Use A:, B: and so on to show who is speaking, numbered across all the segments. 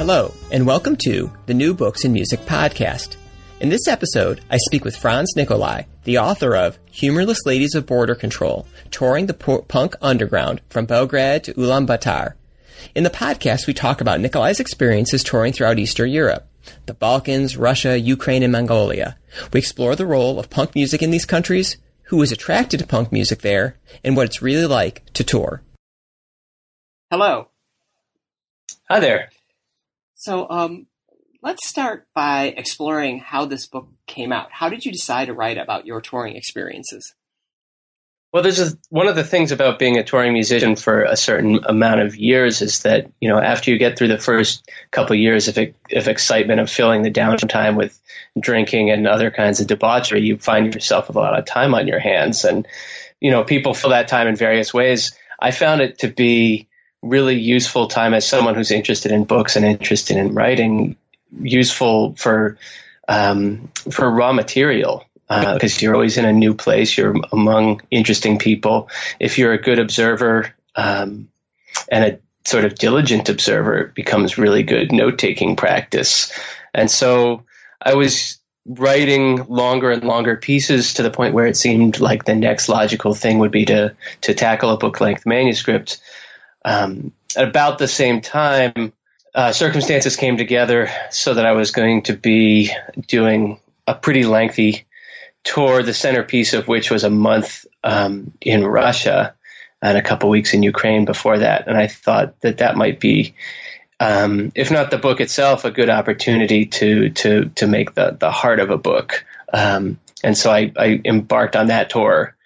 A: Hello, and welcome to the New Books and Music podcast. In this episode, I speak with Franz Nicolay, the author of Humorless Ladies of Border Control, touring the punk underground from Belgrade to Ulaanbaatar. In the podcast, we talk about Nicolay's experiences touring throughout Eastern Europe, the Balkans, Russia, Ukraine, and Mongolia. We explore the role of punk music in these countries, who is attracted to punk music there, and what it's really like to tour.
B: Hello.
C: Hi there.
B: So um, let's start by exploring how this book came out. How did you decide to write about your touring experiences?
C: Well, this is one of the things about being a touring musician for a certain amount of years is that you know after you get through the first couple of years of, of excitement of filling the downtime with drinking and other kinds of debauchery, you find yourself with a lot of time on your hands, and you know people fill that time in various ways. I found it to be really useful time as someone who's interested in books and interested in writing, useful for um, for raw material because uh, you're always in a new place. You're among interesting people. If you're a good observer um, and a sort of diligent observer, it becomes really good note taking practice. And so I was writing longer and longer pieces to the point where it seemed like the next logical thing would be to to tackle a book length manuscript. Um, at about the same time, uh, circumstances came together so that I was going to be doing a pretty lengthy tour, the centerpiece of which was a month um, in Russia and a couple weeks in Ukraine before that. And I thought that that might be, um, if not the book itself, a good opportunity to to to make the the heart of a book. Um, and so I, I, embarked on that tour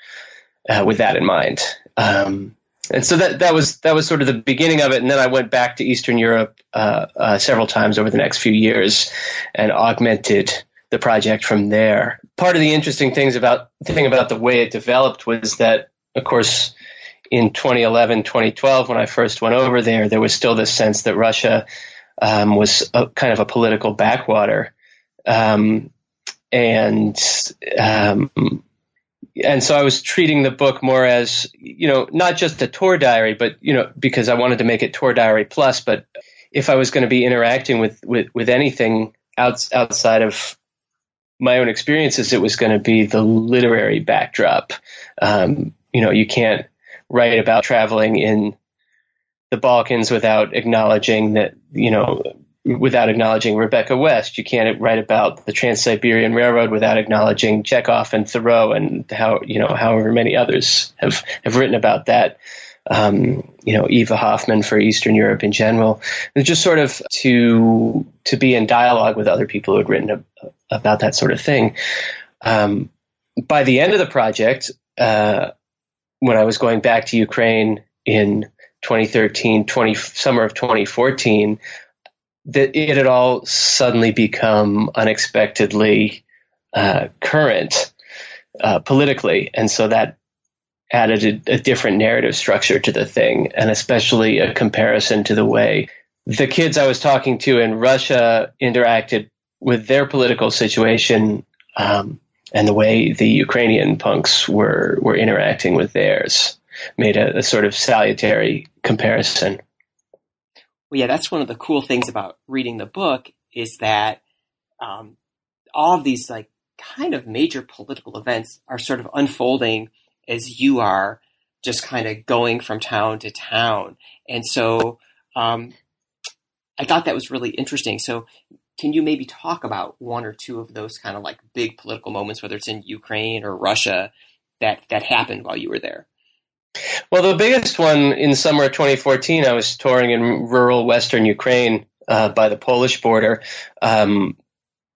C: uh, with that in mind. Um, and so that that was that was sort of the beginning of it. And then I went back to Eastern Europe uh, uh, several times over the next few years and augmented the project from there. Part of the interesting things about thing about the way it developed was that, of course, in 2011, 2012, when I first went over there, there was still this sense that Russia um, was a, kind of a political backwater. Um, and um, and so I was treating the book more as, you know, not just a tour diary, but, you know, because I wanted to make it tour diary plus, but if I was going to be interacting with, with, with anything outs, outside of my own experiences, it was going to be the literary backdrop. Um, you know, you can't write about traveling in the Balkans without acknowledging that, you know, without acknowledging Rebecca West. You can't write about the Trans-Siberian Railroad without acknowledging Chekhov and Theroux and how you know however many others have have written about that. Um, you know, Eva Hoffman for Eastern Europe in general, and just sort of to to be in dialogue with other people who had written a, about that sort of thing. Um, by the end of the project, uh, when I was going back to Ukraine in 2013, 20, summer of 2014, that it had all suddenly become unexpectedly uh, current uh, politically, and so that added a, a, different narrative structure to the thing, and especially a comparison to the way the kids I was talking to in Russia interacted with their political situation, um, and the way the Ukrainian punks were were interacting with theirs made a, a sort of salutary comparison.
B: Well, yeah, that's one of the cool things about reading the book is that um, all of these like kind of major political events are sort of unfolding as you are just kind of going from town to town. And so um, I thought that was really interesting. So, can you maybe talk about one or two of those kind of like big political moments, whether it's in Ukraine or Russia, that that happened while you were there?
C: Well, the biggest one in summer of 2014, I was touring in rural western Ukraine uh, by the Polish border. Um,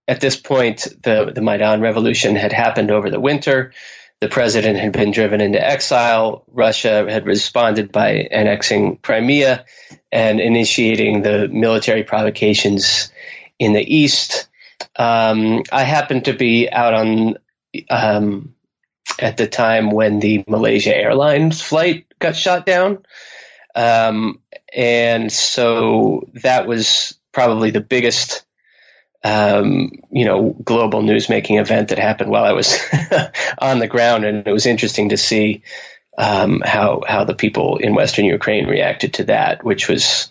C: at this point, the the Maidan revolution had happened over the winter. The president had been driven into exile. Russia had responded by annexing Crimea and initiating the military provocations in the east. Um, I happened to be out on um, at the time when the Malaysia Airlines flight got shot down. Um, and so that was probably the biggest um, you know, global news making event that happened while I was on the ground, and it was interesting to see um, how how the people in Western Ukraine reacted to that, which was,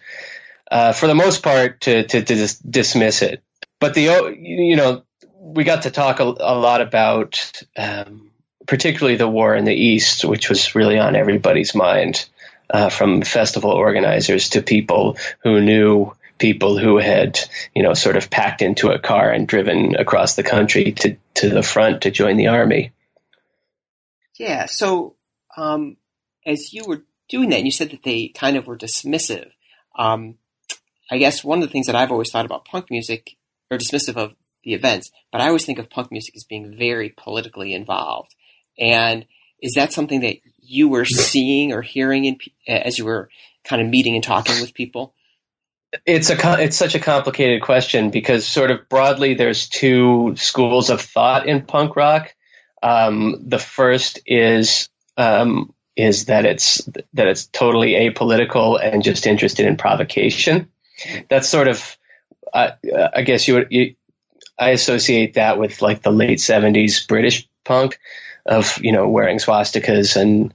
C: uh, for the most part, to to, to dis- dismiss it. But the you know we got to talk a, a lot about um, particularly the war in the East, which was really on everybody's mind, uh, from festival organizers to people who knew people who had, you know, sort of packed into a car and driven across the country to, to the front to join the army.
B: Yeah. So, um, as you were doing that, and you said that they kind of were dismissive. Um, I guess one of the things that I've always thought about punk music, or dismissive of the events, but I always think of punk music as being very politically involved. And is that something that you were seeing or hearing in, as you were kind of meeting and talking with people?
C: It's a it's such a complicated question because sort of broadly there's two schools of thought in punk rock. Um, the first is um, is that it's that it's totally apolitical and just interested in provocation. That's sort of uh, I guess you, you I associate that with like the late '70s British punk of you know wearing swastikas and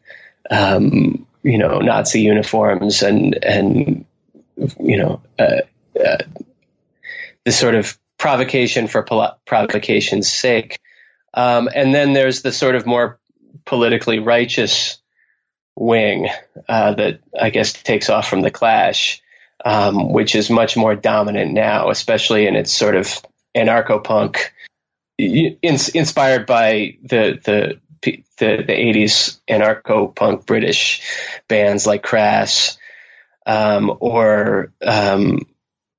C: um, you know Nazi uniforms and and you know, uh, uh, this sort of provocation for provocation's sake. Um, and then there's the sort of more politically righteous wing uh, that I guess takes off from the Clash, um, which is much more dominant now, especially in its sort of anarcho punk, in, inspired by the the the, the 80s anarcho punk British bands like Crass um, or um,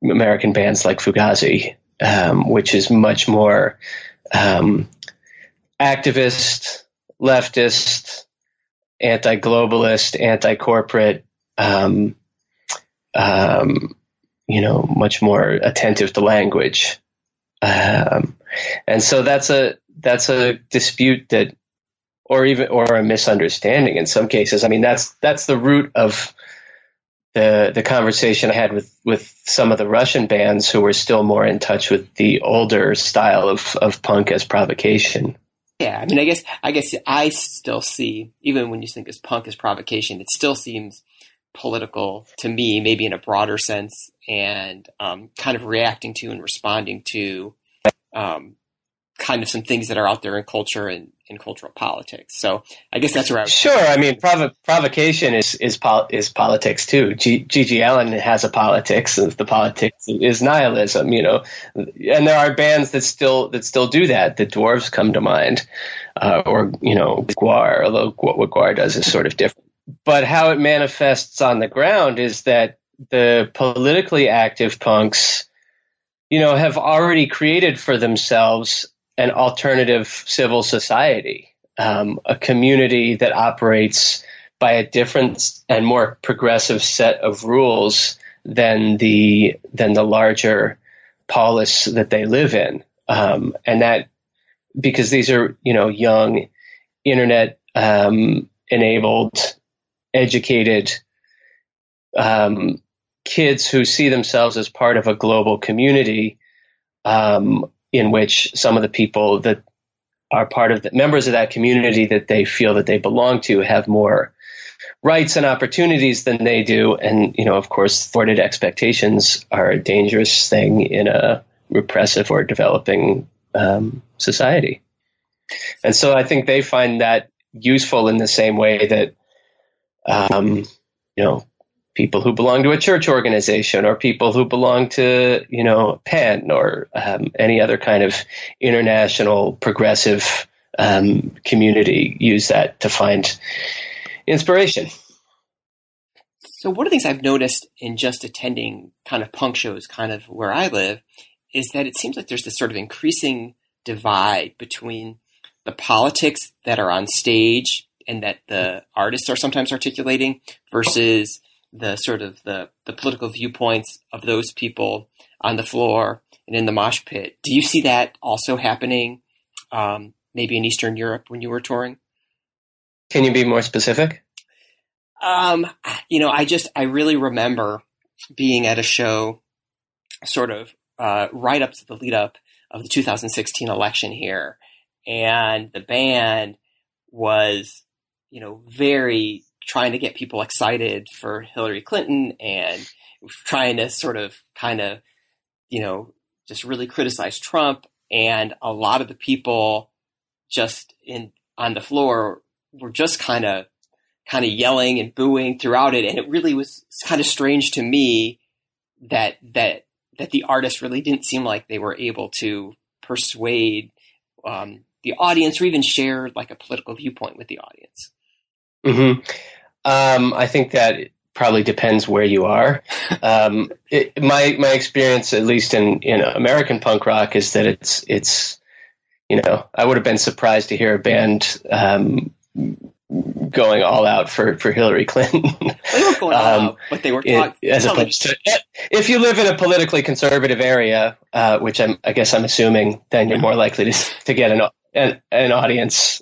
C: American bands like Fugazi, um, which is much more um, activist, leftist, anti-globalist, anti-corporate. Um, um, you know, much more attentive to language, and so that's a that's a dispute that, or even or a misunderstanding in some cases. I mean, that's that's the root of the the conversation I had with with some of the Russian bands who were still more in touch with the older style of of punk as provocation.
B: Yeah, I mean, I guess I guess I still see even when you think as punk as provocation, it still seems political to me, maybe in a broader sense, and um, kind of reacting to and responding to um, kind of some things that are out there in culture and in cultural politics. So I guess that's where I was.
C: Sure. I mean, prov- provocation is is pol- is politics too. GG Allin has a politics. And the politics is nihilism. You know, and there are bands that still that still do that. The Dwarves come to mind, uh, or you know, Gwar. Although what Gwar does is sort of different. But how it manifests on the ground is that the politically active punks, you know, have already created for themselves an alternative civil society, um, a community that operates by a different and more progressive set of rules than the than the larger polis that they live in, um, and that because these are you know young, internet um, enabled, educated um, kids who see themselves as part of a global community um, in which some of the people that are part of the members of that community that they feel that they belong to have more rights and opportunities than they do. And, you know, of course, thwarted expectations are a dangerous thing in a repressive or developing um, society. And so I think they find that useful in the same way that, um, you know, people who belong to a church organization or people who belong to, you know, PEN or um, any other kind of international progressive um, community use that to find inspiration.
B: So one of the things I've noticed in just attending kind of punk shows, kind of where I live, is that it seems like there's this sort of increasing divide between the politics that are on stage and that the artists are sometimes articulating versus the sort of the, the political viewpoints of those people on the floor and in the mosh pit. Do you see that also happening um, maybe in Eastern Europe when you were touring?
C: Can you be more specific?
B: Um, you know, I just, I really remember being at a show sort of uh, right up to the lead up of the 2016 election here. And the band was, you know, very trying to get people excited for Hillary Clinton and trying to sort of kind of, you know, just really criticize Trump. And a lot of the people just in on the floor were just kind of kind of yelling and booing throughout it and it really was kind of strange to me that that that the artists really didn't seem like they were able to persuade um, the audience or even share like a political viewpoint with the audience.
C: Mm-hmm. Um, I think that probably depends where you are. Um, it, my my experience, at least in in American punk rock, is that it's it's you know I would have been surprised to hear a band um, going all out for, for Hillary Clinton.
B: they weren't going all um, out, but they were talking.
C: As opposed to, if you live in a politically conservative area, uh, which I'm, I guess I'm assuming, then you're more likely to to get an an, an audience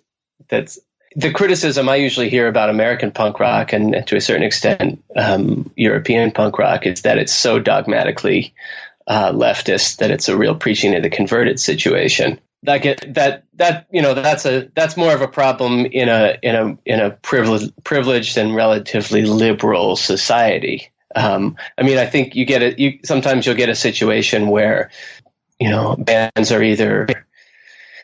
C: that's the criticism I usually hear about American punk rock and, and to a certain extent um, European punk rock is that it's so dogmatically uh, leftist that it's a real preaching to the converted situation get that that you know that's a that's more of a problem in a in a in a privileged privileged and relatively liberal society. Um, I mean, I think you get it. You sometimes you'll get a situation where you know bands are either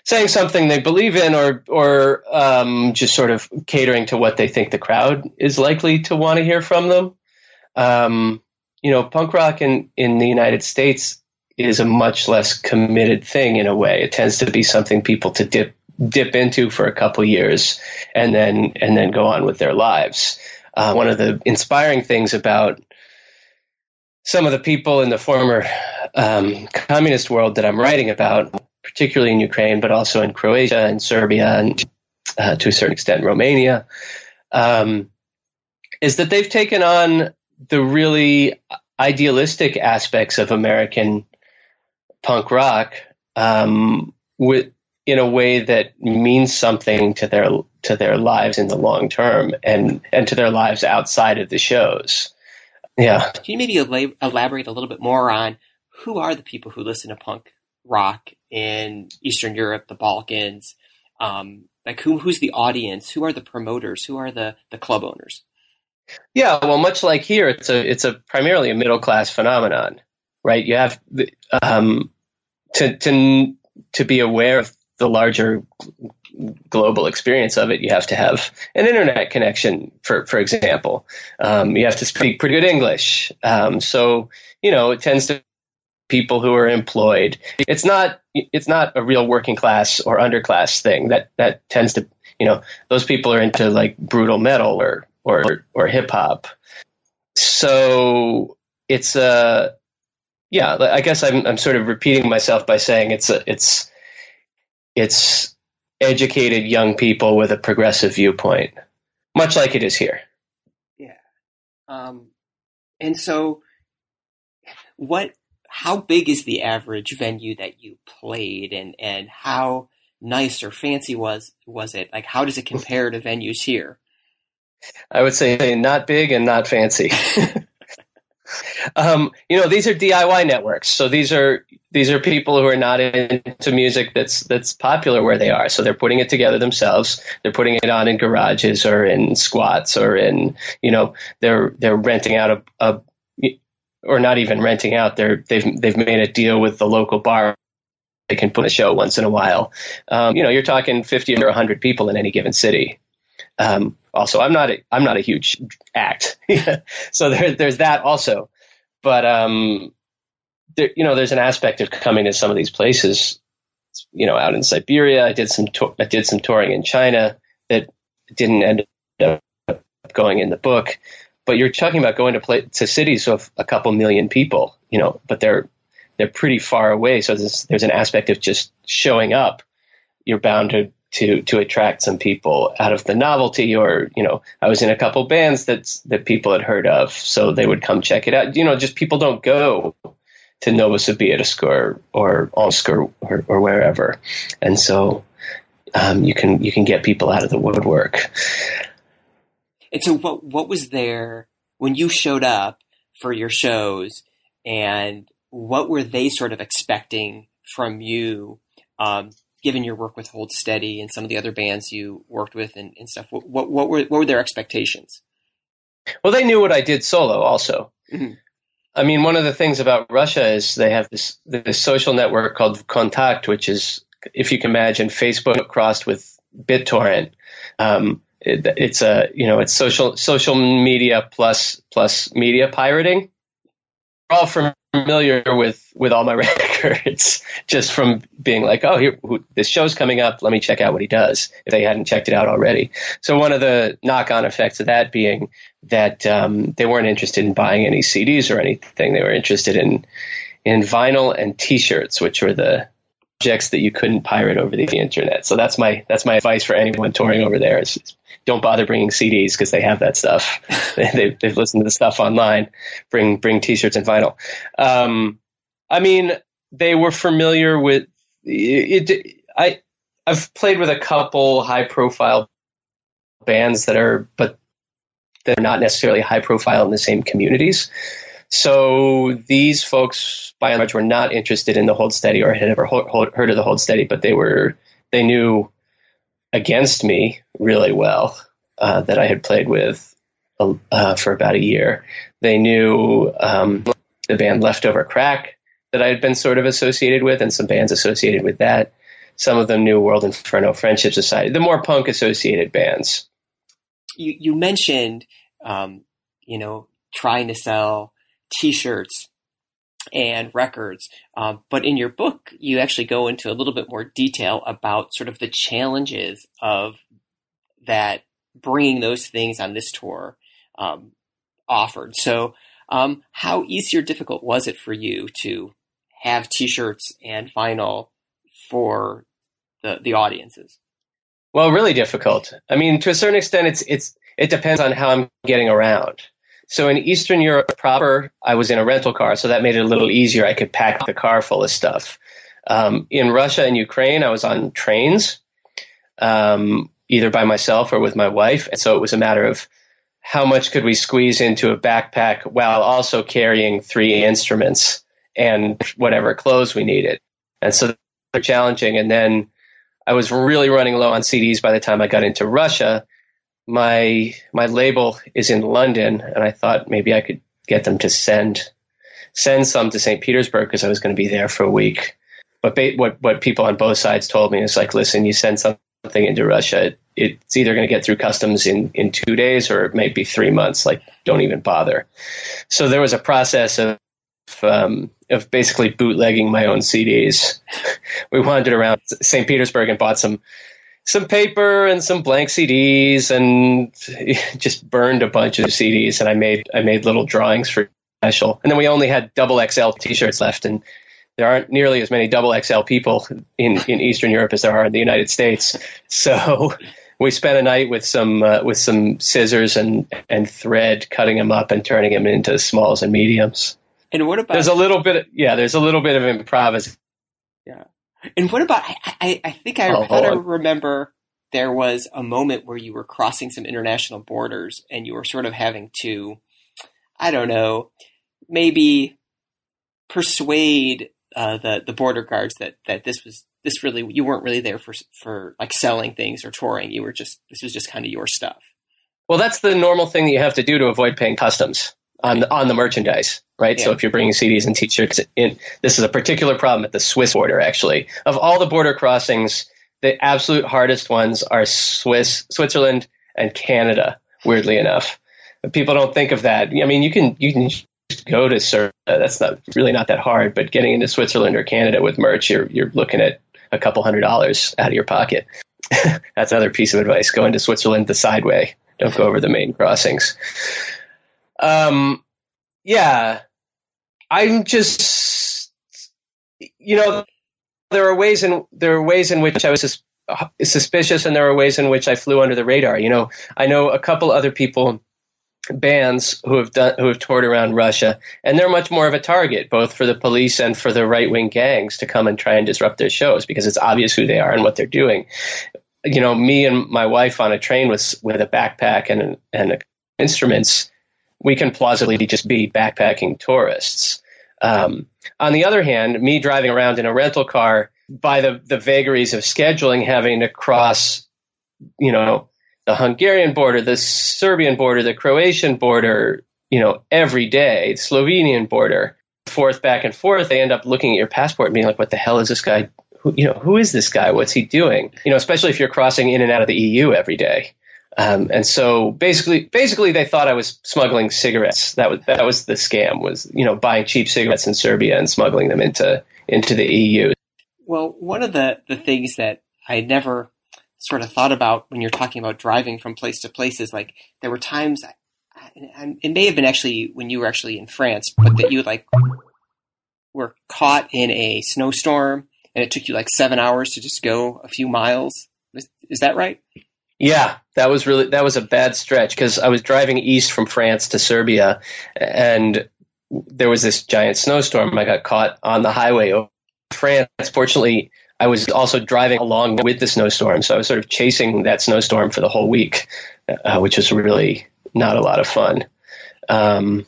C: saying something they believe in or or um, just sort of catering to what they think the crowd is likely to want to hear from them. Um, you know, punk rock in in the United States is a much less committed thing in a way. It tends to be something people to dip dip into for a couple years and then and then go on with their lives. Uh, one of the inspiring things about some of the people in the former um, communist world that I'm writing about, particularly in Ukraine, but also in Croatia and Serbia and uh, to a certain extent Romania, um, is that they've taken on the really idealistic aspects of American punk rock um, with in a way that means something to their to their lives in the long term and and to their lives outside of the shows. Yeah.
B: Can you maybe elaborate a little bit more on who are the people who listen to punk rock in Eastern Europe, the Balkans? Um, like who who's the audience? Who are the promoters? Who are the the club owners?
C: Yeah, well, much like here, it's a it's a primarily a middle class phenomenon, right? You have um, to to to be aware of the larger global experience of it, you have to have an internet connection, for for example. Um, you have to speak pretty good English. Um, so you know, it tends to people who are employed. It's not it's not a real working class or underclass thing. That that tends to you know those people are into like brutal metal or or or hip hop. So it's a yeah, I guess I'm I'm sort of repeating myself by saying it's a, it's it's educated young people with a progressive viewpoint, much like it is here.
B: Yeah, um, and so what? How big is the average venue that you played, and and how nice or fancy was was it? Like, how does it compare to venues here?
C: I would say not big and not fancy. um, you know, these are DIY networks. So these are these are people who are not into music that's that's popular where they are. So they're putting it together themselves. They're putting it on in garages or in squats or in you know they're they're renting out a, a or not even renting out. They're they've they've made a deal with the local bar. They can put a show once in a while. Um, you know, you're talking 50 or 100 people in any given city. Um, Also, I'm not a, I'm not a huge act, so there, there's that also. But um, there, you know, there's an aspect of coming to some of these places. You know, out in Siberia, I did some I did some touring in China that didn't end up going in the book. But you're talking about going to play, to cities of a couple million people, you know, but they're they're pretty far away. So there's, there's an aspect of just showing up. You're bound to to to attract some people out of the novelty or you know i was in a couple bands that that people had heard of so they would come check it out you know just people don't go to novosibirsk or or omsk or, or, or wherever and so um, you can you can get people out of the woodwork
B: and so what what was there when you showed up for your shows and what were they sort of expecting from you um, given your work with Hold Steady and some of the other bands you worked with and, and stuff, what, what, what, were what were their expectations?
C: Well, they knew what I did solo, also. Mm-hmm. I mean, one of the things about Russia is they have this this social network called Kontakt, which is, if you can imagine, Facebook crossed with BitTorrent. Um, it, it's a you know it's social social media plus plus media pirating. We're all familiar with with all my records just from being like, oh, here, who, this show's coming up. Let me check out what he does if they hadn't checked it out already. So one of the knock on effects of that being that um, they weren't interested in buying any CDs or anything. They were interested in in vinyl and T-shirts, which were the objects that you couldn't pirate over the internet. So that's my that's my advice for anyone touring over there is don't bother bringing CDs because they have that stuff. they, have listened to the stuff online. Bring bring T-shirts and vinyl. Um, I mean, they were familiar with it, it. I I've played with a couple high profile bands that are, but they're not necessarily high profile in the same communities. So these folks, by and large, were not interested in the Hold Steady or had ever heard of the Hold Steady, but they were they knew against me really well uh, that I had played with uh, for about a year. They knew um, the band Leftover Crack that I had been sort of associated with, and some bands associated with that. Some of them knew World Inferno, Friendship Society, the more punk associated bands.
B: You, you mentioned, um, you know, trying to sell T-shirts and records. Um, but in your book, you actually go into a little bit more detail about sort of the challenges of that bringing those things on this tour um, offered. So, um, how easy or difficult was it for you to have T-shirts and vinyl for the the audiences?
C: Well, really difficult. I mean, to a certain extent, it's it's it depends on how I'm getting around. So in Eastern Europe proper, I was in a rental car, so that made it a little easier. I could pack the car full of stuff. Um, in Russia and Ukraine, I was on trains, um, either by myself or with my wife. And so it was a matter of how much could we squeeze into a backpack while also carrying three instruments and whatever clothes we needed. And so they're challenging. And then I was really running low on CDs by the time I got into Russia my my label is in London, and I thought maybe I could get them to send send some to St. Petersburg because I was going to be there for a week. But ba- what what people on both sides told me is like, listen, you send something into Russia, it, it's either going to get through customs in in two days or it may be three months. Like, don't even bother. So there was a process of um, of basically bootlegging my own CDs. we wandered around St. Petersburg and bought some some paper and some blank CDs and just burned a bunch of CDs and I made I made little drawings for special. And then we only had double XL t-shirts left and there aren't nearly as many double XL people in, in Eastern Europe as there are in the United States. So we spent a night with some uh, with some scissors and and thread cutting them up and turning them into smalls and mediums.
B: And what about
C: There's a little bit of, yeah, there's a little bit of improvisation.
B: Yeah. And what about? I, I think I, oh, thought I remember there was a moment where you were crossing some international borders and you were sort of having to, I don't know, maybe persuade uh, the the border guards that that this was this really you weren't really there for for like selling things or touring. You were just this was just kind of your stuff.
C: Well, that's the normal thing that you have to do to avoid paying customs on the, on the merchandise, right? Yeah. So if you're bringing CDs and T-shirts in, this is a particular problem at the Swiss border. Actually, of all the border crossings, the absolute hardest ones are Swiss, Switzerland, and Canada. Weirdly enough, people don't think of that. I mean, you can you can go to Serbia. That's not really not that hard. But getting into Switzerland or Canada with merch, you're you're looking at a couple hundred dollars out of your pocket. That's another piece of advice. Go into Switzerland the side way. Don't go over the main crossings. Um, yeah, I'm just, you know, there are ways in there are ways in which I was sus- suspicious, and there are ways in which I flew under the radar. You know, I know a couple other people bands who have done who have toured around Russia, and they're much more of a target, both for the police and for the right wing gangs to come and try and disrupt their shows because it's obvious who they are and what they're doing. You know, me and my wife on a train with with a backpack and and instruments, we can plausibly just be backpacking tourists. Um, on the other hand, me driving around in a rental car by the the vagaries of scheduling, having to cross, you know, the Hungarian border, the Serbian border, the Croatian border, you know, every day, the Slovenian border, forth back and forth, they end up looking at your passport and being like, what the hell is this guy? Who, you know, who is this guy? What's he doing? You know, especially if you're crossing in and out of the EU every day. Um, and so basically, basically, they thought I was smuggling cigarettes. That was that was the scam. Was you know buying cheap cigarettes in Serbia and smuggling them into into the EU.
B: Well, one of the the things that I never sort of thought about when you're talking about driving from place to place is like there were times it may have been actually when you were actually in France, but that you like were caught in a snowstorm and it took you like seven hours to just go a few miles. Is, is that right?
C: Yeah, that was really that was a bad stretch because I was driving east from France to Serbia, and there was this giant snowstorm. I got caught on the highway over France. Fortunately, I was also driving along with the snowstorm, so I was sort of chasing that snowstorm for the whole week, uh, which was really not a lot of fun. Um,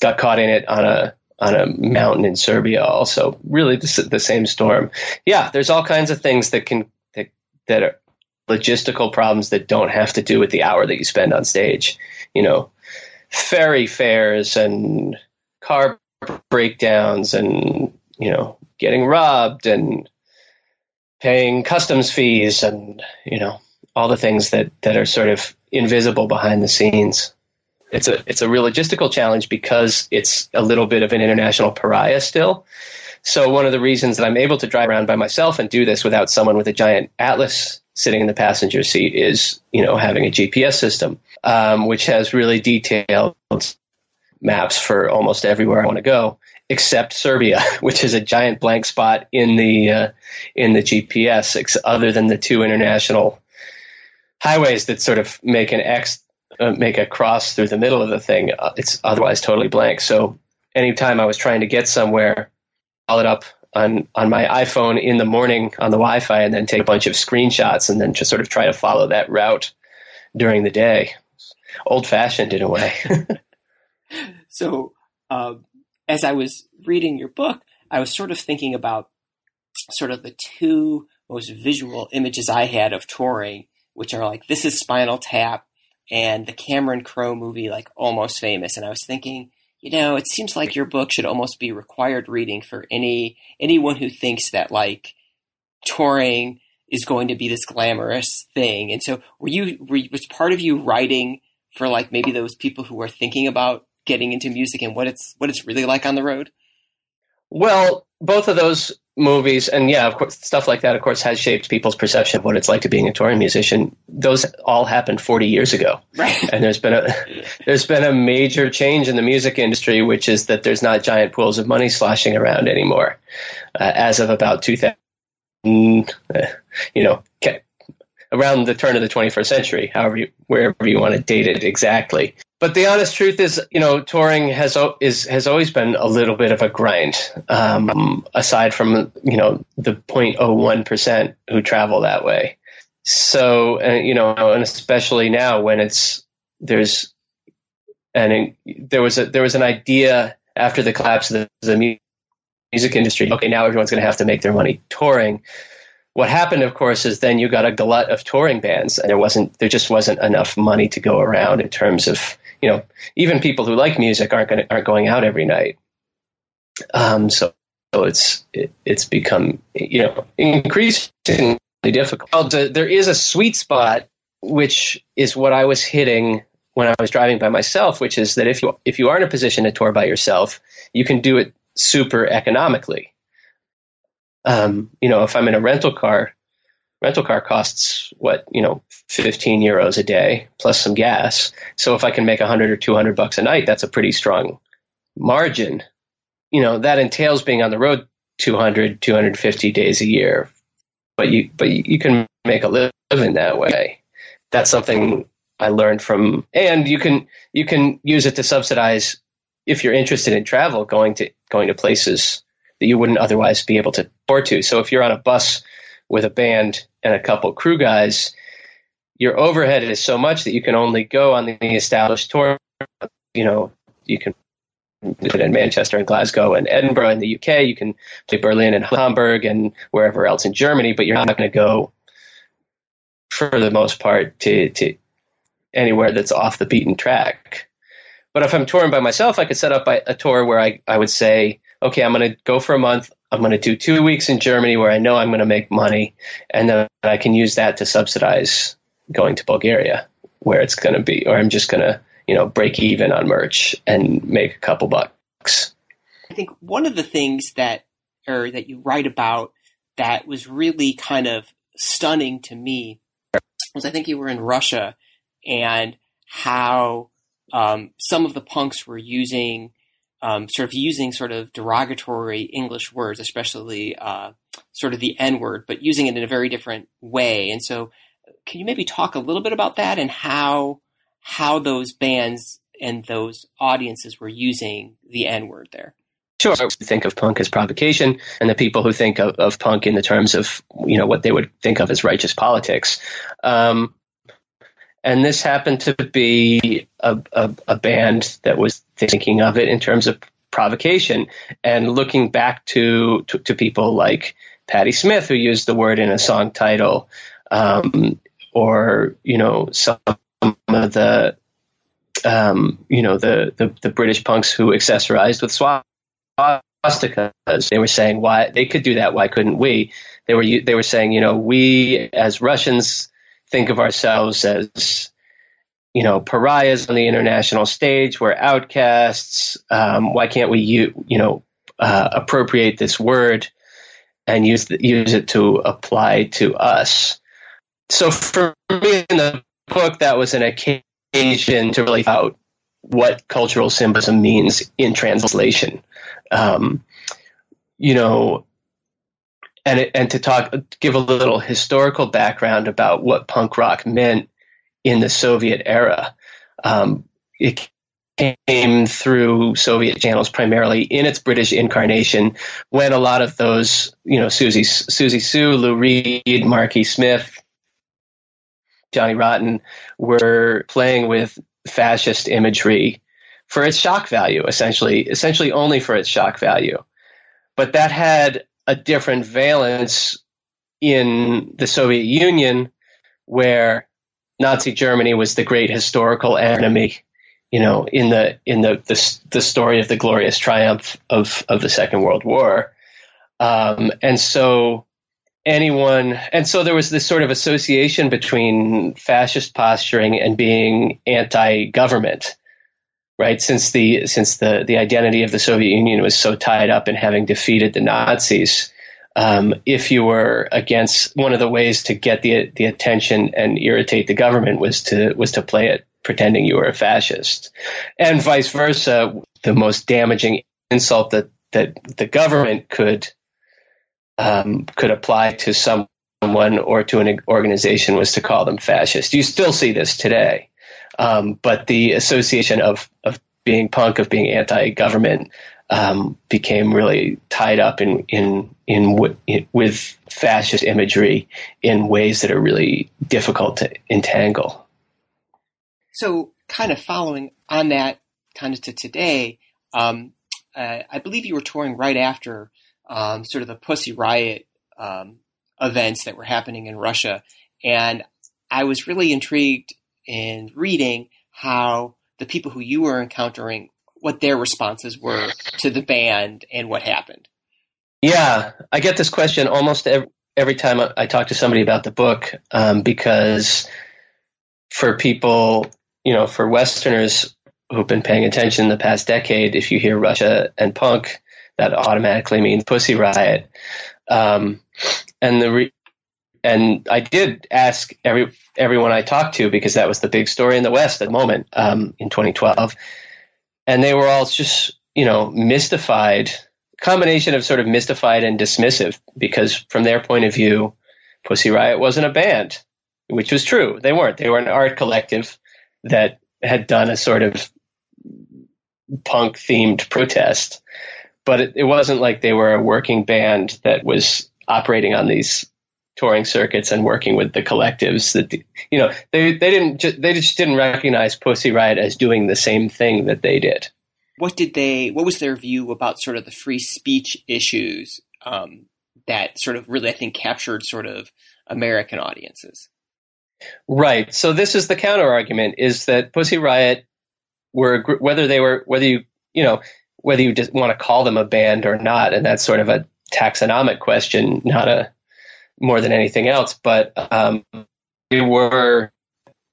C: got caught in it on a on a mountain in Serbia, also really the, the, same storm. Yeah, there's all kinds of things that can that, that are logistical problems that don't have to do with the hour that you spend on stage. You know, ferry fares and car breakdowns and you know getting robbed and paying customs fees and you know all the things that that are sort of invisible behind the scenes. It's a it's a real logistical challenge because it's a little bit of an international pariah still. So one of the reasons that I'm able to drive around by myself and do this without someone with a giant atlas sitting in the passenger seat is you know having a GPS system, um, which has really detailed maps for almost everywhere I want to go except Serbia, which is a giant blank spot in the uh, in the GPS, other than the two international highways that sort of make an X, uh, make a cross through the middle of the thing. Uh, it's otherwise totally blank. So anytime I was trying to get somewhere, call it up on on my iPhone in the morning on the Wi-Fi, and then take a bunch of screenshots, and then just sort of try to follow that route during the day. Old fashioned in a way.
B: so. Um, as I was reading your book, I was sort of thinking about sort of the two most visual images I had of touring, which are like this is Spinal Tap and the Cameron Crowe movie, like Almost Famous. And I was thinking, you know, it seems like your book should almost be required reading for any anyone who thinks that like touring is going to be this glamorous thing. And so, were you were, was part of you writing for like maybe those people who are thinking about getting into music and what it's what it's really like on the road?
C: Well, both of those movies, and yeah, of course, stuff like that, of course, has shaped people's perception of what it's like to being a touring musician. Those all happened 40 years ago,
B: right.
C: and there's been a there's been a major change in the music industry, which is that there's not giant pools of money sloshing around anymore. Uh, as of about 2000, uh, you know, around the turn of the 21st century, however you, wherever you want to date it exactly but the honest truth is, you know, touring has is has always been a little bit of a grind. Um, aside from you know the 0.01 percent who travel that way, so uh, you know, and especially now when it's there's and there was a there was an idea after the collapse of the, the music industry. Okay, now everyone's going to have to make their money touring what happened, of course, is then you got a glut of touring bands, and there wasn't there just wasn't enough money to go around in terms of you know even people who like music aren't going aren't going out every night. Um, so so it's it, it's become you know increasingly difficult. There is a sweet spot which is what I was hitting when I was driving by myself, which is that if you if you are in a position to tour by yourself, you can do it super economically. Um, you know, if I'm in a rental car, rental car costs what you know 15 euros a day plus some gas. So if I can make 100 or 200 bucks a night, that's a pretty strong margin. You know, that entails being on the road 200, 250 days a year, but you but you can make a living that way. That's something I learned from, and you can you can use it to subsidize if you're interested in travel, going to going to places that you wouldn't otherwise be able to afford to. So if you're on a bus with a band and a couple crew guys, your overhead is so much that you can only go on the established tour. You know, you can do it in Manchester and Glasgow and Edinburgh in the UK. You can play Berlin and Hamburg and wherever else in Germany, but you're not going to go for the most part to, to anywhere that's off the beaten track. But if I'm touring by myself, I could set up a tour where I, I would say, okay, I'm going to go for a month. I'm going to do two weeks in Germany where I know I'm going to make money, and then I can use that to subsidize going to Bulgaria where it's going to be, or I'm just going to you know, break even on merch and make a couple bucks.
B: I think one of the things that, or that you write about that was really kind of stunning to me was I think you were in Russia and how um, some of the punks were using um, sort of using sort of derogatory English words, especially uh, sort of the N word, but using it in a very different way. And so, can you maybe talk a little bit about that and how how those bands and those audiences were using the N word there.
C: Sure, think of punk as provocation, and the people who think of, of, punk in the terms of you know what they would think of as righteous politics. Um, and this happened to be a, a, a, band that was thinking of it in terms of provocation and looking back to, to, to people like Patti Smith, who used the word in a song title, um, or you know some of the um, you know the, the, the British punks who accessorized with swastikas. They were saying why they could do that. Why couldn't we? They were they were saying you know we as Russians think of ourselves as you know pariahs on the international stage. We're outcasts. Um, why can't we you you know uh, appropriate this word and use the, use it to apply to us? So for me in the book, that was an occasion to really out what cultural symbolism means in translation. Um, you know, and and to talk, give a little historical background about what punk rock meant in the Soviet era. Um, it came through Soviet channels primarily in its British incarnation when a lot of those, you know, Susie, Siouxsie Sioux, Lou Reed, Marky Smith, Johnny Rotten were playing with fascist imagery for its shock value, essentially, essentially only for its shock value. But that had a different valence in the Soviet Union, where Nazi Germany was the great historical enemy, you know, in the in the the, the story of the glorious triumph of of the Second World War. Um, and so anyone and so there was this sort of association between fascist posturing and being anti-government right? Since the since the the identity of the soviet union was so tied up in having defeated the nazis um, if you were against one of the ways to get the the attention and irritate the government was to was to play it pretending you were a fascist. And vice versa the most damaging insult that that the government could um, could apply to someone or to an organization was to call them fascist. You still see this today, um, but the association of of being punk, of being anti-government, um, became really tied up in in in, in with fascist imagery in ways that are really difficult to entangle.
B: So, kind of following on that, kind of to today, um, uh, I believe you were touring right after um, sort of the Pussy Riot um, events that were happening in Russia. And I was really intrigued in reading how the people who you were encountering, what their responses were to the band and what happened.
C: Yeah, I get this question almost every, every time I, talk to somebody about the book um, because for people, you know, for Westerners who've been paying attention in the past decade, if you hear Russia and punk, that automatically means Pussy Riot. Um, and the re- and I did ask every everyone I talked to because that was the big story in the West at the moment um, in 2012, and they were all just you know mystified, combination of sort of mystified and dismissive because from their point of view, Pussy Riot wasn't a band, which was true. They weren't. They were an art collective that had done a sort of punk themed protest, but it, it wasn't like they were a working band that was operating on these touring circuits and working with the collectives that you know they they didn't ju- they just didn't recognize Pussy Riot as doing the same thing that they did.
B: What did they? What was their view about sort of the free speech issues um, that sort of really I think captured sort of American audiences?
C: Right. So this is the counter argument: is that Pussy Riot were whether they were whether you you know whether you just want to call them a band or not, and that's sort of a taxonomic question, not a more than anything else. But um, they were,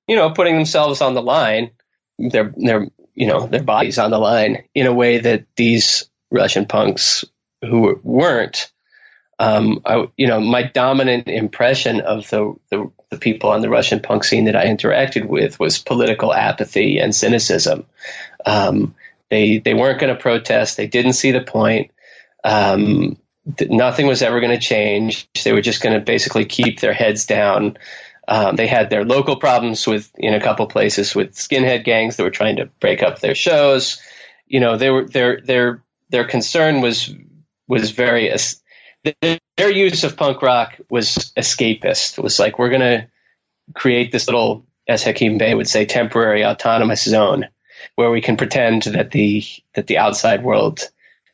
C: you know, putting themselves on the line, their their you know their bodies on the line in a way that these Russian punks who weren't. Um, I, you know, my dominant impression of the, the, the people on the Russian punk scene that I interacted with was political apathy and cynicism. Um, they they weren't going to protest. They didn't see the point. Um, nothing was ever going to change. They were just going to basically keep their heads down. Um, they had their local problems with in a couple places with skinhead gangs that were trying to break up their shows. You know, they were their their their concern was was very their use of punk rock was escapist. It was like we're going to create this little, as Hakim Bey would say, temporary autonomous zone where we can pretend that the that the outside world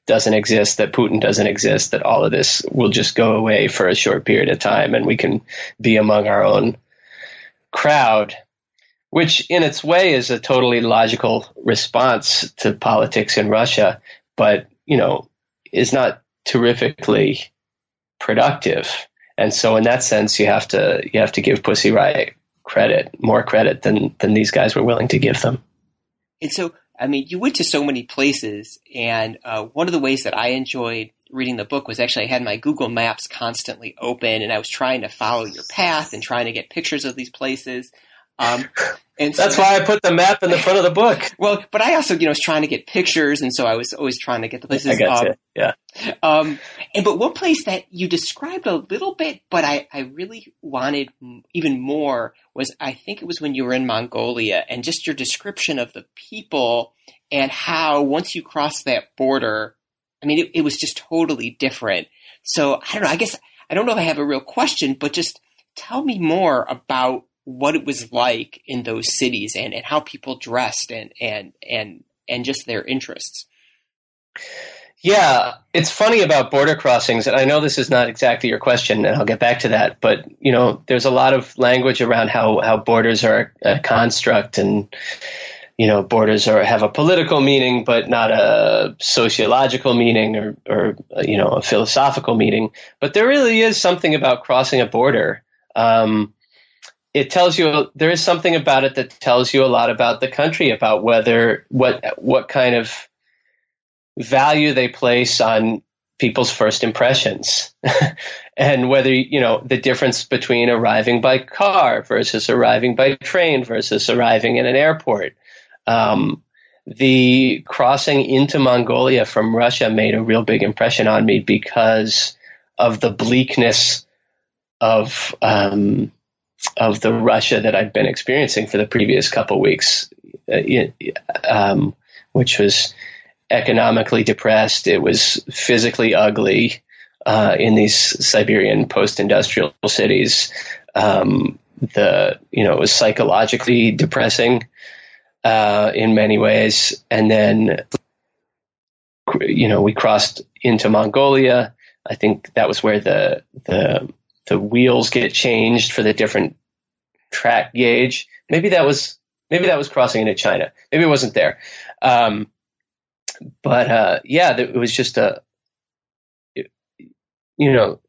C: doesn't exist, that Putin doesn't exist, that all of this will just go away for a short period of time and we can be among our own crowd, which in its way is a totally logical response to politics in Russia, but, you know, is not terrifically productive. And so in that sense you have to you have to give Pussy Riot credit, more credit than than these guys were willing to give them.
B: And so I mean, you went to so many places, and uh, one of the ways that I enjoyed reading the book was actually I had my Google Maps constantly open, and I was trying to follow your path and trying to get pictures of these places. Um,
C: and so, that's why I put the map in the front of the book.
B: Well, but I also, you know, was trying to get pictures, and so I was always trying to get the places.
C: I got um, Yeah.
B: Um, and but one place that you described a little bit, but I, I really wanted even more was I think it was when you were in Mongolia, and just your description of the people and how once you cross that border, I mean, it, it was just totally different. So I don't know. I guess I don't know if I have a real question, but just tell me more about what it was like in those cities and, and how people dressed and, and, and, and just their interests.
C: Yeah, it's funny about border crossings, and I know this is not exactly your question, and I'll get back to that. But you know, there's a lot of language around how how borders are a construct, and you know, borders are have a political meaning, but not a sociological meaning, or or you know, a philosophical meaning. But there really is something about crossing a border. Um, it tells you there is something about it that tells you a lot about the country, about whether what what kind of value they place on people's first impressions. And whether you know the difference between arriving by car versus arriving by train versus arriving in an airport. Um, the crossing into mongolia from russia made a real big impression on me because of the bleakness of um, of the Russia that I'd been experiencing for the previous couple weeks, uh, um, which was economically depressed. It was physically ugly uh, in these Siberian post-industrial cities. Um, the you know it was psychologically depressing uh, in many ways, and then you know we crossed into Mongolia. I think that was where the the the wheels get changed for the different track gauge. Maybe that was maybe that was crossing into China. Maybe it wasn't there. Um, but uh, yeah, it was just a you know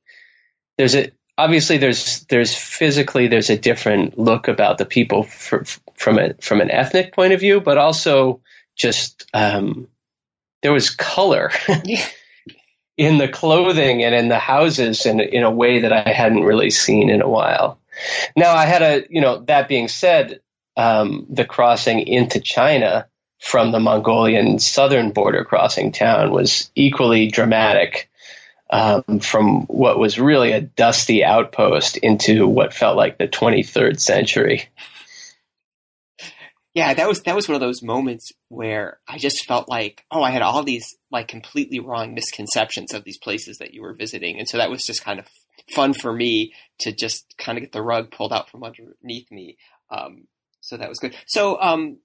C: there's a obviously there's there's physically there's a different look about the people for, from a from an ethnic point of view, but also just um, there was color in the clothing and in the houses in in a way that I hadn't really seen in a while. Now I had a you know that being said, um, the crossing into China from the Mongolian southern border crossing town was equally dramatic. Um, from what was really a dusty outpost into what felt like the 23rd century.
B: Yeah, that was that was one of those moments where I just felt like, oh, I had all these like completely wrong misconceptions of these places that you were visiting, and so that was just kind of fun for me to just kind of get the rug pulled out from underneath me. Um, so that was good. So, um,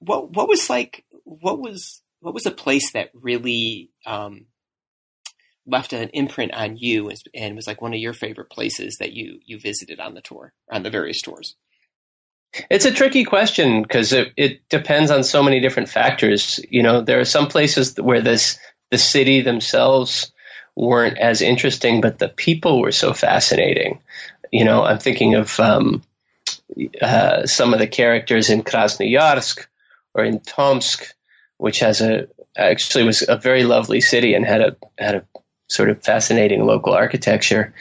B: what what was like? What was what was a place that really um, left an imprint on you and, and was like one of your favorite places that you you visited on the tour on the various tours?
C: It's a tricky question because it, it depends on so many different factors. You know, there are some places where this the city themselves weren't as interesting, but the people were so fascinating. You know, I'm thinking of um, uh, some of the characters in Krasnoyarsk or in Tomsk, which has a actually was a very lovely city and had a had a sort of fascinating local architecture.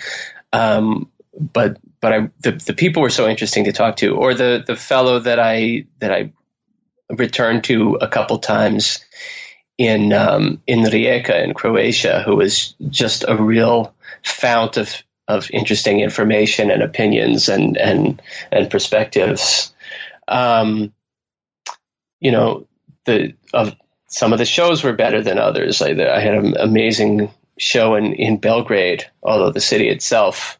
C: Um, but but I, the the people were so interesting to talk to, or the the fellow that I that I returned to a couple times in um, in Rijeka in Croatia, who was just a real fount of of interesting information and opinions and and and perspectives. Um, you know, the of some of the shows were better than others. I, I had an amazing show in in Belgrade, although the city itself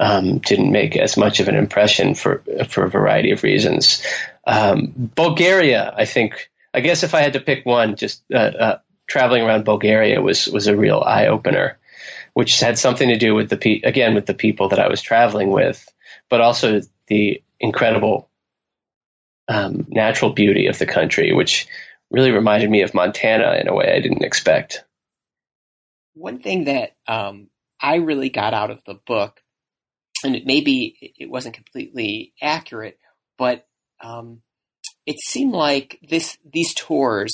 C: um, didn't make as much of an impression for for a variety of reasons. Um, Bulgaria, I think, I guess if I had to pick one, just uh, uh, traveling around Bulgaria was was a real eye opener, which had something to do with the pe- again with the people that I was traveling with, but also the incredible um, natural beauty of the country, which really reminded me of Montana in a way I didn't expect.
B: One thing that um, I really got out of the book, and it maybe it wasn't completely accurate, but um, it seemed like this these tours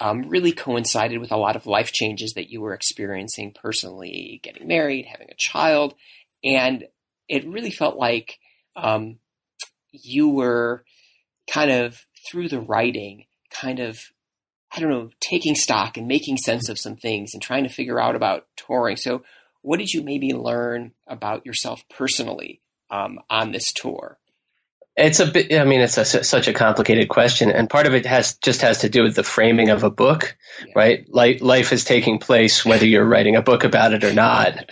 B: um, really coincided with a lot of life changes that you were experiencing personally, getting married, having a child, and it really felt like um, you were kind of through the writing, kind of I don't know, taking stock and making sense of some things and trying to figure out about touring. So, what did you maybe learn about yourself personally um, on this tour?
C: It's a bit. I mean, it's a, such a complicated question, and part of it has just has to do with the framing of a book, yeah. right? Like life is taking place whether you're writing a book about it or not.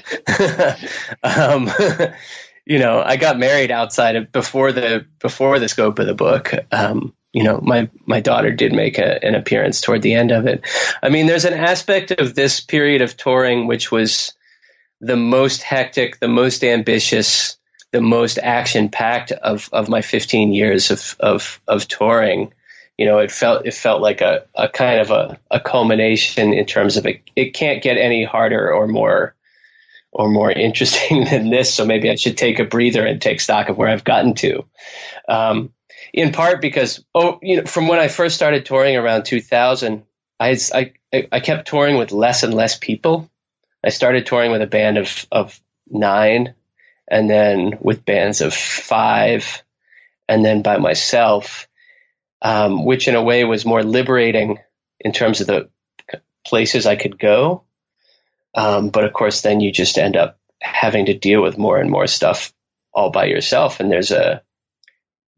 C: um, you know, I got married outside of before the before the scope of the book. Um, you know, my my daughter did make a, an appearance toward the end of it. I mean, there's an aspect of this period of touring which was the most hectic, the most ambitious the most action packed of, of my 15 years of, of, of touring. You know, it felt, it felt like a, a kind of a, a culmination in terms of it, it can't get any harder or more, or more interesting than this. So maybe I should take a breather and take stock of where I've gotten to. Um, in part because, oh, you know, from when I first started touring around 2000, I, I, I kept touring with less and less people. I started touring with a band of, of nine and then with bands of five, and then by myself, um, which in a way was more liberating in terms of the places I could go. Um, but of course, then you just end up having to deal with more and more stuff all by yourself, and there's a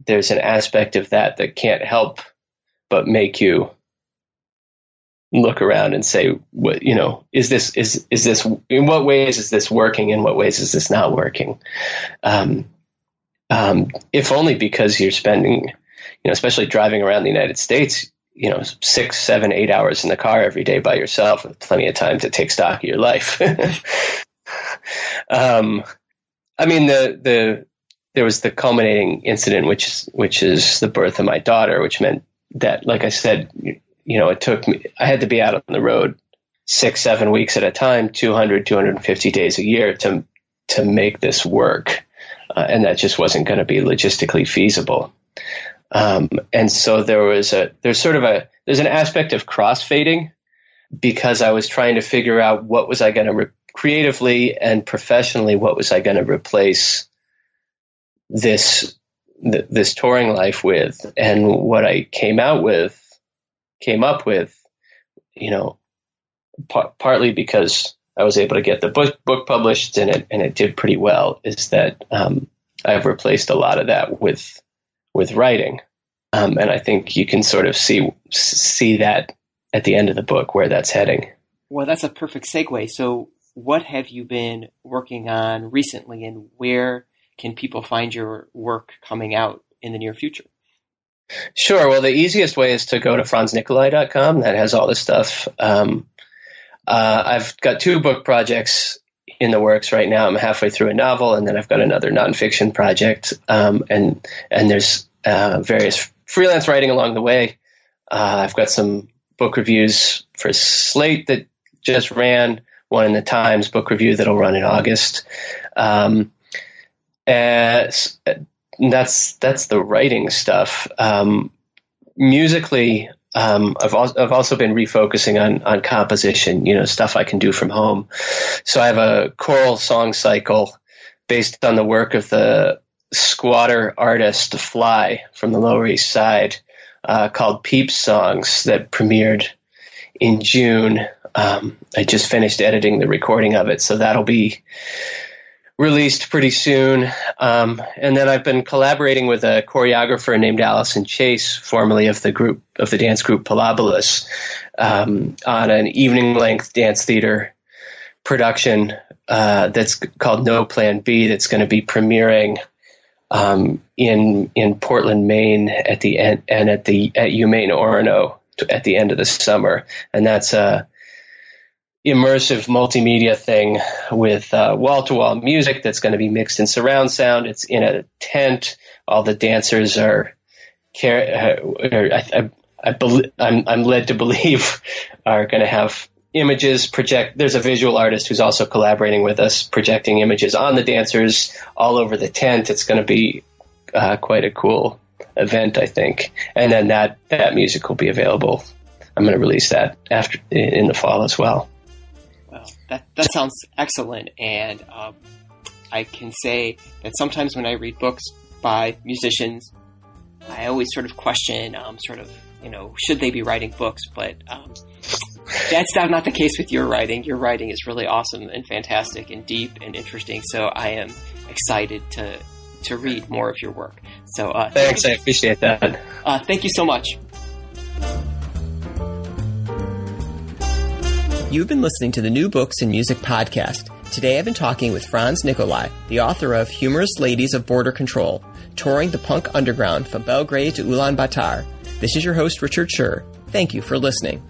C: there's an aspect of that that can't help but make you look around and say, what, you know, is this, is, is this, in what ways is this working? In what ways is this not working? Um, um, if only because you're spending, you know, especially driving around the United States, you know, six, seven, eight hours in the car every day by yourself with plenty of time to take stock of your life. um, I mean, the, the, there was the culminating incident, which is, which is the birth of my daughter, which meant that, like I said, you know, it took me, I had to be out on the road six, seven weeks at a time, 200, 250 days a year to, to make this work, uh, and that just wasn't going to be logistically feasible. Um, and so there was a there's sort of a there's an aspect of crossfading because I was trying to figure out what was I going to re- creatively and professionally what was I going to replace this th- this touring life with, and what I came out with came up with, you know, par- partly because I was able to get the book book published and it and it did pretty well. Is that um, I've replaced a lot of that with with writing, um, and I think you can sort of see see that at the end of the book where that's heading.
B: Well, that's a perfect segue. So, what have you been working on recently, and where can people find your work coming out in the near future?
C: Sure. Well, the easiest way is to go to franznicolay.com. That has all this stuff. Um, uh, I've got two book projects in the works right now. I'm halfway through a novel, and then I've got another nonfiction project. Um, and and there's uh, various freelance writing along the way. Uh, I've got some book reviews for Slate that just ran. One in the Times book review that'll run in August. Um, as, that's that's the writing stuff. Um, musically, um, I've, al- I've also been refocusing on on composition. You know, stuff I can do from home. So I have a choral song cycle based on the work of the squatter artist Fly from the Lower East Side, uh, called Peep Songs that premiered in June. Um, I just finished editing the recording of it, so that'll be released pretty soon. Um, and then I've been collaborating with a choreographer named Alison Chase, formerly of the group of the dance group Pilobolus, um, on an evening length dance theater production uh, that's called No Plan B. That's going to be premiering um, in in Portland, Maine, at the end and at the at UMaine Orono at the end of the summer, and that's a immersive multimedia thing with wall to wall music that's going to be mixed in surround sound. It's in a tent. All the dancers are. Care, uh, I, I, be, I'm, I'm led to believe are going to have images project. There's a visual artist who's also collaborating with us, projecting images on the dancers all over the tent. It's going to be uh, quite a cool event, I think. And then that that music will be available. I'm going to release that after in the fall as well.
B: That that sounds excellent, and um, I can say that sometimes when I read books by musicians, I always sort of question, um, sort of, you know, should they be writing books? But um, that's not the case with your writing. Your writing is really awesome and fantastic and deep and interesting. So I am excited to to read more of your work. So uh,
C: thanks, I appreciate that.
B: Uh, thank you so much.
A: You've been listening to the New Books and Music podcast. Today I've been talking with Franz Nicolay, the author of Humorless Ladies of Border Control, touring the punk underground from Belgrade to Ulaanbaatar. This is your host, Richard Scher. Thank you for listening.